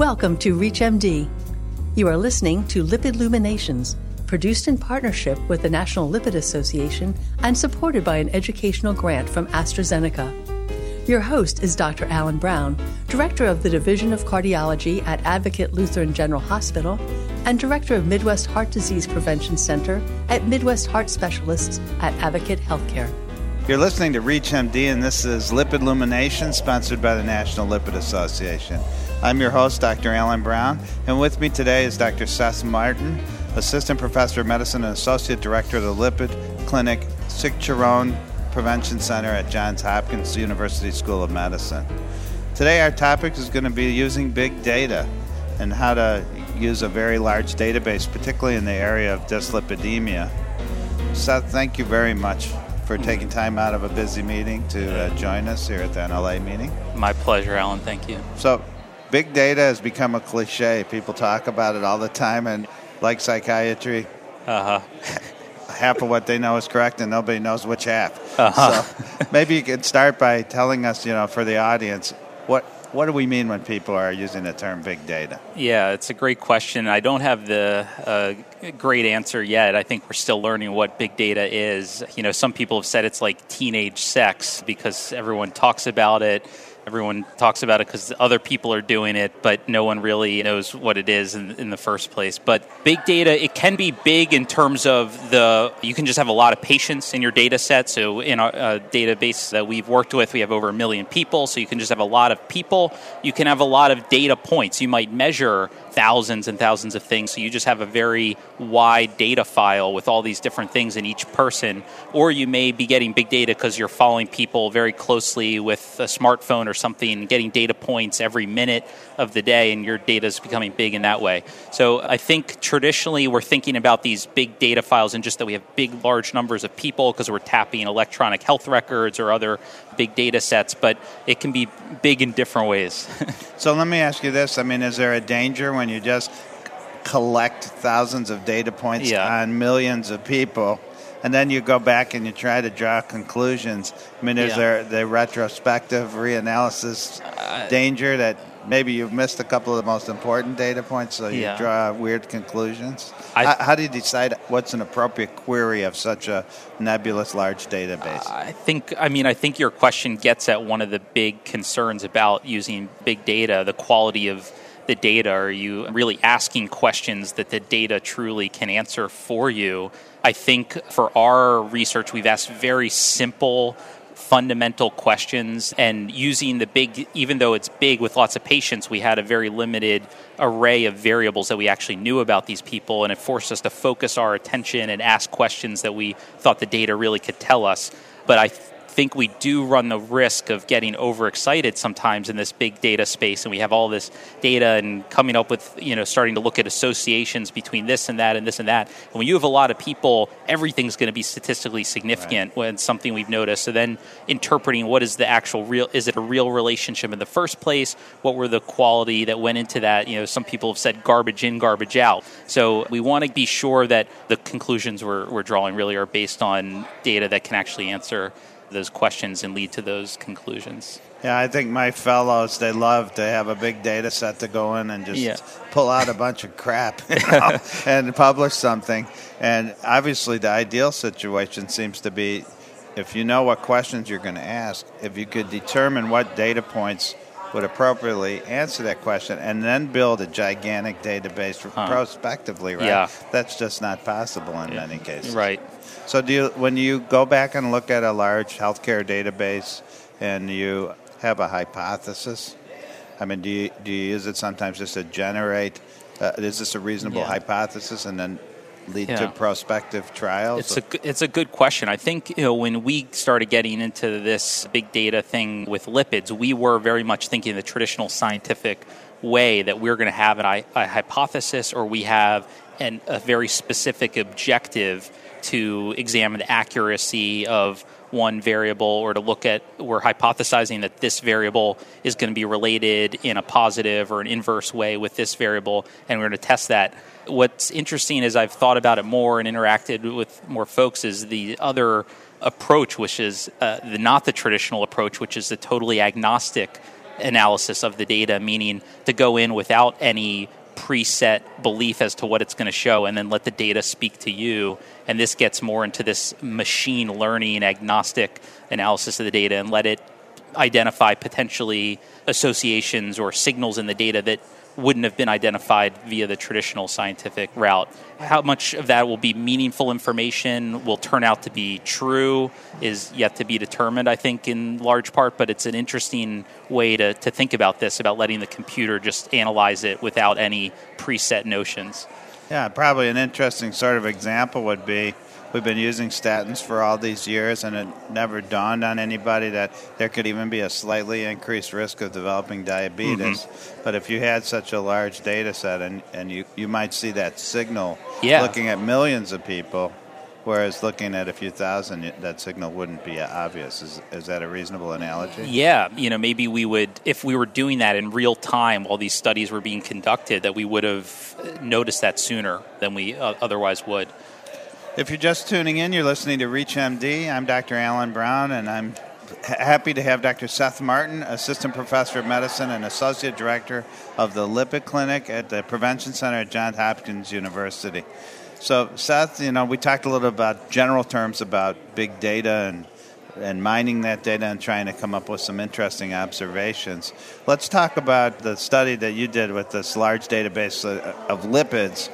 Welcome to ReachMD. You are listening to Lipid Luminations, produced in partnership with the National Lipid Association and supported by an educational grant from AstraZeneca. Your host is Dr. Alan Brown, Director of the Division of Cardiology at Advocate Lutheran General Hospital and Director of Midwest Heart Disease Prevention Center at Midwest Heart Specialists at Advocate Healthcare. You're listening to ReachMD, and this is Lipid Lumination, sponsored by the National Lipid Association. I'm your host, Dr. Alan Brown, and with me today is Dr. Seth Martin, Assistant Professor of Medicine and Associate Director of the Lipid Clinic Ciccarone Prevention Center at Johns Hopkins University School of Medicine. Today, our topic is going to be using big data and how to use a very large database, particularly in the area of dyslipidemia. Seth, thank you very much for taking time out of a busy meeting to uh, join us here at the NLA meeting. My pleasure, Alan. Thank you. So, big data has become a cliche. People talk about it all the time, and like psychiatry, uh-huh. half of what they know is correct, and nobody knows which half. Uh-huh. So, maybe you could start by telling us, you know, for the audience, what what do we mean when people are using the term big data? Yeah, it's a great question. I don't have the uh, great answer yet. I think we're still learning what big data is. You know, some people have said it's like teenage sex because everyone talks about it Everyone talks about it because other people are doing it, but no one really knows what it is in, in, the first place. But big data, it can be big in terms of the, you can just have a lot of patients in your data set. So in a uh, database that we've worked with, we have over a million people. So you can just have a lot of people. You can have a lot of data points. You might measure thousands and thousands of things. So you just have a very wide data file with all these different things in each person. Or you may be getting big data because you're following people very closely with a smartphone or something, getting data points every minute of the day, and your data is becoming big in that way. So I think traditionally we're thinking about these big data files and just that we have big, large numbers of people because we're tapping electronic health records or other big data sets, but it can be big in different ways. so let me ask you this I mean, is there a danger when you just collect thousands of data points yeah. on millions of people? and then you go back and you try to draw conclusions. I mean, is yeah. there the retrospective reanalysis uh, danger that maybe you've missed a couple of the most important data points, so you yeah. draw weird conclusions? I, how, how, do you decide what's an appropriate query of such a nebulous large database? I think, I mean, I think your question gets at one of the big concerns about using big data, the quality of the data? Are you really asking questions that the data truly can answer for you? I think for our research, we've asked very simple, fundamental questions and using the big, even though it's big with lots of patients, we had a very limited array of variables that we actually knew about these people, and it forced us to focus our attention and ask questions that we thought the data really could tell us. But I think we do run the risk of getting overexcited sometimes in this big data space and we have all this data and coming up with you know starting to look at associations between this and that and this and that. And when you have a lot of people everything's going to be statistically significant right. when something we've noticed. So then interpreting what is the actual real is it a real relationship in the first place? What were the quality that went into that? You know some people have said garbage in garbage out. So we want to be sure that the conclusions we're, we're drawing really are based on data that can actually answer those questions and lead to those conclusions. Yeah, I think my fellows they love to have a big data set to go in and just yeah. pull out a bunch of crap you know, and publish something. And obviously, the ideal situation seems to be if you know what questions you're going to ask, if you could determine what data points would appropriately answer that question and then build a gigantic database huh. prospectively, right? Yeah. That's just not possible in yeah. many cases. Right. So, do you, when you go back and look at a large healthcare database and you have a hypothesis, I mean, do you, do you use it sometimes just to generate? Uh, is this a reasonable yeah. hypothesis, and then lead yeah. to prospective trials? It's a it's a good question. I think you know when we started getting into this big data thing with lipids, we were very much thinking the traditional scientific way that we're going to have an, a hypothesis or we have an, a very specific objective to examine the accuracy of one variable or to look at we're hypothesizing that this variable is going to be related in a positive or an inverse way with this variable and we're going to test that. What's interesting is i've thought about it more and interacted with more folks is the other approach which is uh, the not the traditional approach which is the totally agnostic analysis of the data, meaning to go in without any preset belief as to what it's going to show and then let the data speak to you. And this gets more into this machine learning agnostic analysis of the data and let it identify potentially associations or signals in the data that wouldn't have been identified via the traditional scientific route. How much of that will be meaningful information, will turn out to be true, is yet to be determined, I think, in large part, but it's an interesting way to, to think about this, about letting the computer just analyze it without any preset notions. Yeah, probably an interesting sort of example would be we've been using statins for all these years, and it never dawned on anybody that there could even be a slightly increased risk of developing diabetes. Mm-hmm. But if you had such a large data set, and, and you, you might see that signal yeah. looking at millions of people, whereas looking at a few thousand, that signal wouldn't be obvious. Is, is that a reasonable analogy? Yeah, you know, maybe we would, if we were doing that in real time while these studies were being conducted, that we would have noticed that sooner than we uh, otherwise would. If you're just tuning in, you're listening to ReachMD. I'm Dr. Alan Brown, and I'm happy to have Dr. Seth Martin, Assistant Professor of Medicine and Associate Director of the Lipid Clinic at the Prevention Center at Johns Hopkins University. So, Seth, you know, we talked a little about general terms about big data and and mining that data and trying to come up with some interesting observations. Let's talk about the study that you did with this large database uh, of lipids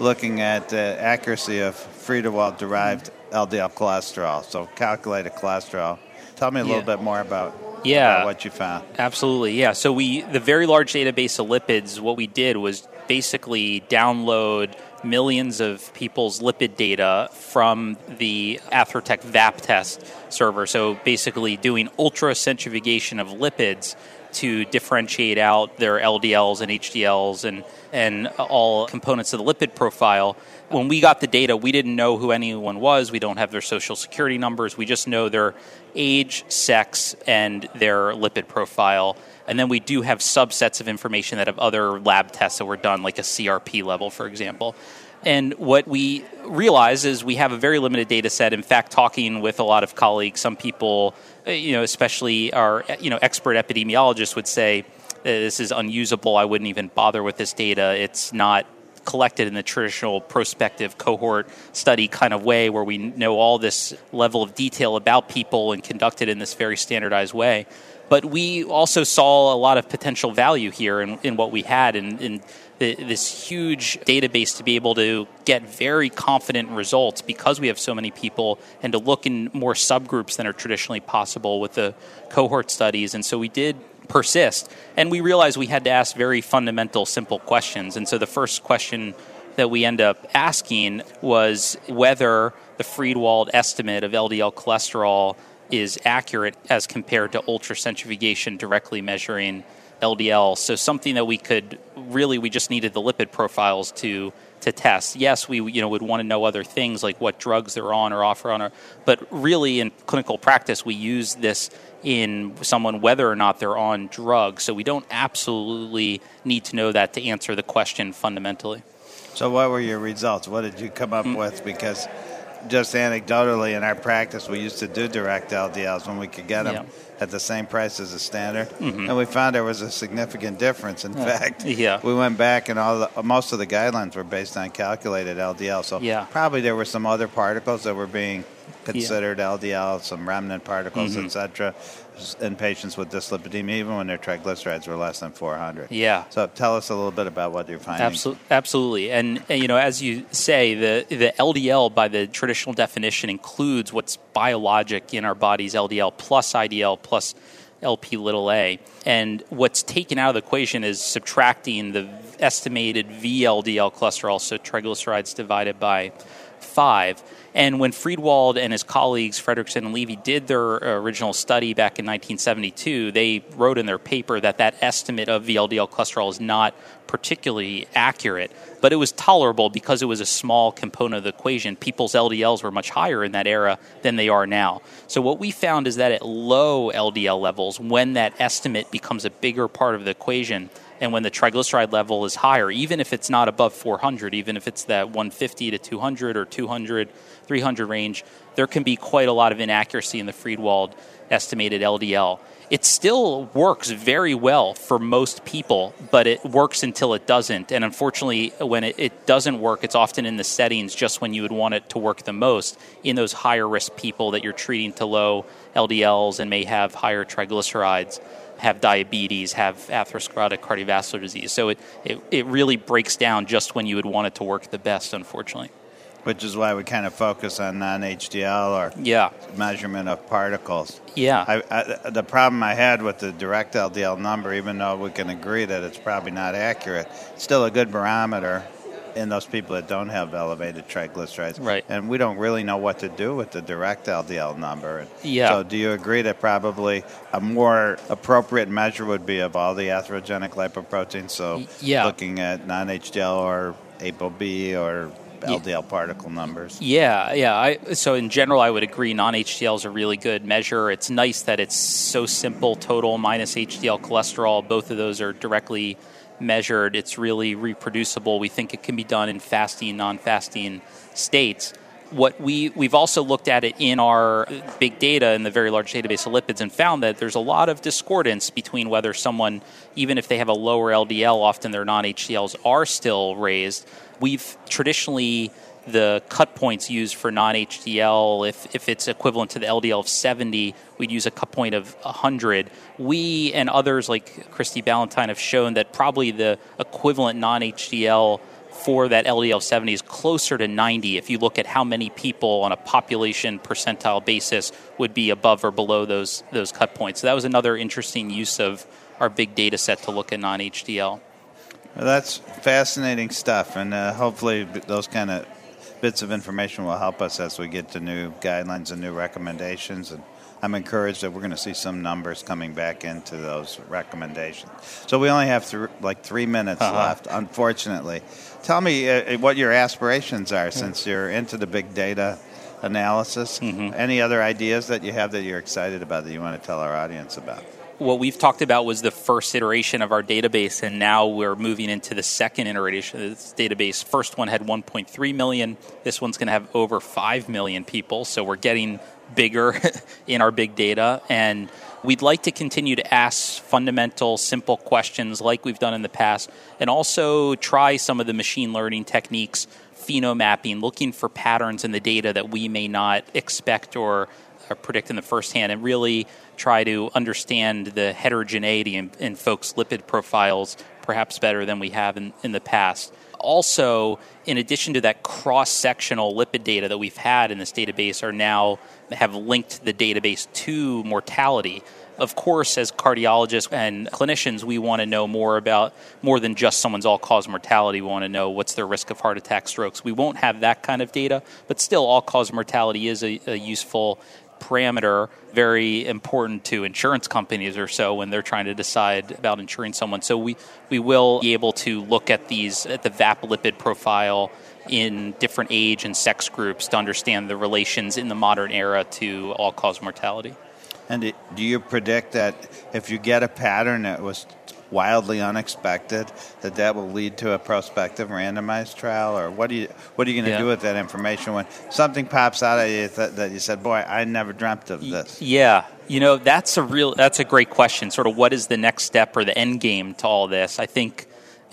looking at the accuracy of Friedewald derived LDL cholesterol, so calculated cholesterol. Tell me a little bit more about yeah, about what you found. Absolutely, yeah. So we the very large database of lipids. What we did was basically download millions of people's lipid data from the Atherotech VAP test server. So basically, doing ultra centrifugation of lipids to differentiate out their LDLs and HDLs and and all components of the lipid profile. When we got the data, we didn't know who anyone was. We don't have their social security numbers. We just know their age, sex, and their lipid profile. And then we do have subsets of information that have other lab tests that were done, like a CRP level, for example. And what we realize is we have a very limited data set. In fact, talking with a lot of colleagues, some people, uh, you know, especially our you know expert epidemiologists would say this is unusable. I wouldn't even bother with this data. It's not collected in the traditional prospective cohort study kind of way where we know all this level of detail about people and conducted in this very standardized way. But we also saw a lot of potential value here in, in what we had in, in the, this huge database to be able to get very confident results because we have so many people and to look in more subgroups than are traditionally possible with the cohort studies. And so we did persist. And we realized we had to ask very fundamental, simple questions. And so the first question that we end up asking was whether the Friedewald estimate of LDL cholesterol is accurate as compared to ultracentrifugation directly measuring LDL. So something that we could really we just needed the lipid profiles to to test. Yes, we you know would want to know other things like what drugs they're on or off or on, or, but really in clinical practice we use this in someone whether or not they're on drugs. So we don't absolutely need to know that to answer the question fundamentally. So what were your results? What did you come up mm-hmm. with? Because just anecdotally in our practice, we used to do direct LDLs when we could get them. Yeah at the same price as a standard, mm-hmm. and we found there was a significant difference. In yeah. fact, yeah. we went back and all the, most of the guidelines were based on calculated LDL. So yeah. probably there were some other particles that were being considered yeah. LDL, some remnant particles, mm-hmm. etc in patients with dyslipidemia, even when their triglycerides were less than 400. Yeah. So tell us a little bit about what you're finding. Absolutely, absolutely. And, and, you know, as you say, the the LDL by the traditional definition includes what's biologic in our bodies: LDL plus IDL plus LP little a. And what's taken out of the equation is subtracting the estimated VLDL cholesterol, so triglycerides divided by five and when Friedewald and his colleagues, Fredrickson and Levy, did their uh, original study back in 1972, they wrote in their paper that that estimate of VLDL cholesterol is not particularly accurate, but it was tolerable because it was a small component of the equation. People's LDLs were much higher in that era than they are now. So, what we found is that at low LDL levels, when that estimate becomes a bigger part of the equation, and when the triglyceride level is higher, even if it's not above 400, even if it's that 150 to 200 or 200, 300 range, there can be quite a lot of inaccuracy in the Friedewald estimated LDL. It still works very well for most people, but it works until it doesn't. And unfortunately, when it, it, doesn't work, it's often in the settings just when you would want it to work the most in those higher risk people that you're treating to low LDLs and may have higher triglycerides have diabetes, have atherosclerotic cardiovascular disease. So it, it, it really breaks down just when you would want it to work the best, unfortunately. Which is why we kind of focus on non HDL or yeah. measurement of particles. Yeah. I, I, the problem I had with the direct LDL number, even though we can agree that it's probably not accurate, it's still a good barometer in those people that don't have elevated triglycerides. Right. And we don't really know what to do with the direct LDL number. Yeah. So do you agree that probably a more appropriate measure would be of all the atherogenic lipoproteins? So yeah. looking at non-HDL or ApoB or LDL particle numbers. Yeah, yeah. I, so in general, I would agree. Non-HDL is a really good measure. It's nice that it's so simple. Total minus HDL cholesterol. Both of those are directly measured. It's really reproducible. We think it can be done in fasting, non-fasting states. What we we've also looked at it in our big data in the very large database of lipids and found that there's a lot of discordance between whether someone, even if they have a lower LDL, often their non-HDLs are still raised. We've traditionally the cut points used for non HDL, if, if it's equivalent to the LDL of 70, we'd use a cut point of 100. We and others like Christie Ballantyne have shown that probably the equivalent non HDL for that LDL 70 is closer to 90 if you look at how many people on a population percentile basis would be above or below those, those cut points. So that was another interesting use of our big data set to look at non HDL. Well, that's fascinating stuff, and uh, hopefully those kind of bits of information will help us as we get to new guidelines and new recommendations. And I'm encouraged that we're going to see some numbers coming back into those recommendations. So we only have th- like three minutes uh-huh. left, unfortunately. Tell me uh, what your aspirations are since you're into the big data analysis. Mm-hmm. Any other ideas that you have that you're excited about that you want to tell our audience about? what we've talked about was the first iteration of our database, and now we're moving into the second iteration of this database. First one had 1.3 million. This one's going to have over 5 million people, so we're getting bigger in our big data. And we'd like to continue to ask fundamental, simple questions like we've done in the past, and also try some of the machine learning techniques, phenomapping, looking for patterns in the data that we may not expect or, or predict in the first hand, and really try to understand the heterogeneity in, in folks' lipid profiles perhaps better than we have in, in the past. Also, in addition to that cross sectional lipid data that we've had in this database, are now have linked the database to mortality. Of course, as cardiologists and clinicians, we want to know more about more than just someone's all cause mortality. We want to know what's their risk of heart attack, strokes. We won't have that kind of data, but still, all cause mortality is a, a useful parameter very important to insurance companies or so when they're trying to decide about insuring someone. So we, we will be able to look at these at the VAP lipid profile in different age and sex groups to understand the relations in the modern era to all cause mortality. And do you predict that if you get a pattern that was wildly unexpected that that will lead to a prospective randomized trial or what do you what are you going to yeah. do with that information when something pops out at you that, that you said boy i never dreamt of this. Yeah. You know that's a real that's a great question. Sort of what is the next step or the end game to all this? I think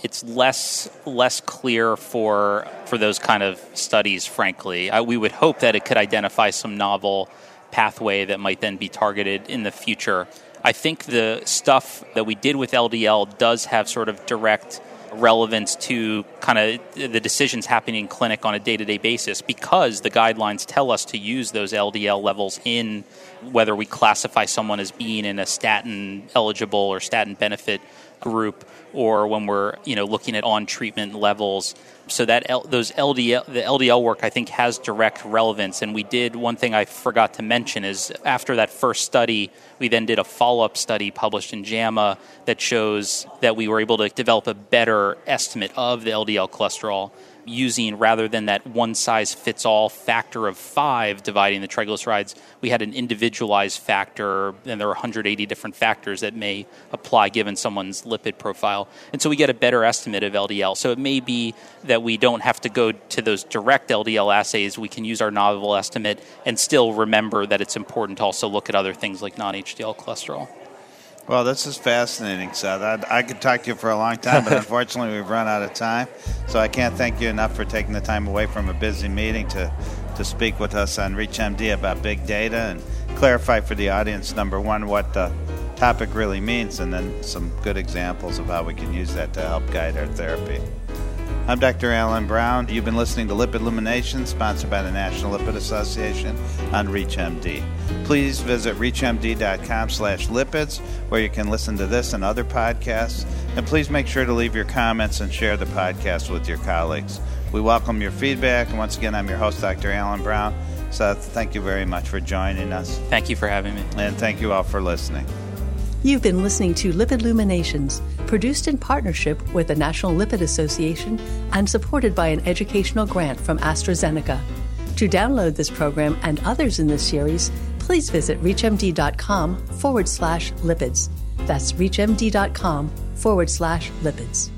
it's less less clear for for those kind of studies frankly. I, we would hope that it could identify some novel pathway that might then be targeted in the future I think the stuff that we did with LDL does have sort of direct relevance to kind of the decisions happening in clinic on a day-to-day basis because the guidelines tell us to use those LDL levels in whether we classify someone as being in a statin eligible or statin benefit group or when we're you know looking at on treatment levels so that L, those LDL the LDL work I think has direct relevance and we did one thing I forgot to mention is after that first study we then did a follow-up study published in JAMA that shows that we were able to develop a better estimate of the LDL cholesterol using rather than that one size fits all factor of five dividing the triglycerides, we had an individualized factor, and there are 180 different factors that may apply given someone's lipid profile. And so we get a better estimate of LDL. So it may be that we don't have to go to those direct LDL assays. We can use our novel estimate and still remember that it's important to also look at other things like non HDL cholesterol. Well, this is fascinating, Seth. I, I, could talk to you for a long time, but unfortunately, we've run out of time. So I can't thank you enough for taking the time away from a busy meeting to, to speak with us on ReachMD about big data and clarify for the audience, number one, what the topic really means, and then some good examples of how we can use that to help guide our therapy. I'm Dr. Alan Brown. You've been listening to Lipid Illumination, sponsored by the National Lipid Association on ReachMD. Please visit reachmd.com slash lipids, where you can listen to this and other podcasts. And please make sure to leave your comments and share the podcast with your colleagues. We welcome your feedback. And once again, I'm your host, Dr. Alan Brown. So thank you very much for joining us. Thank you for having me. And thank you all for listening. You've been listening to Lipid Luminations, produced in partnership with the National Lipid Association and supported by an educational grant from AstraZeneca. To download this program and others in this series, please visit reachmd.com forward slash lipids. That's reachmd.com forward slash lipids.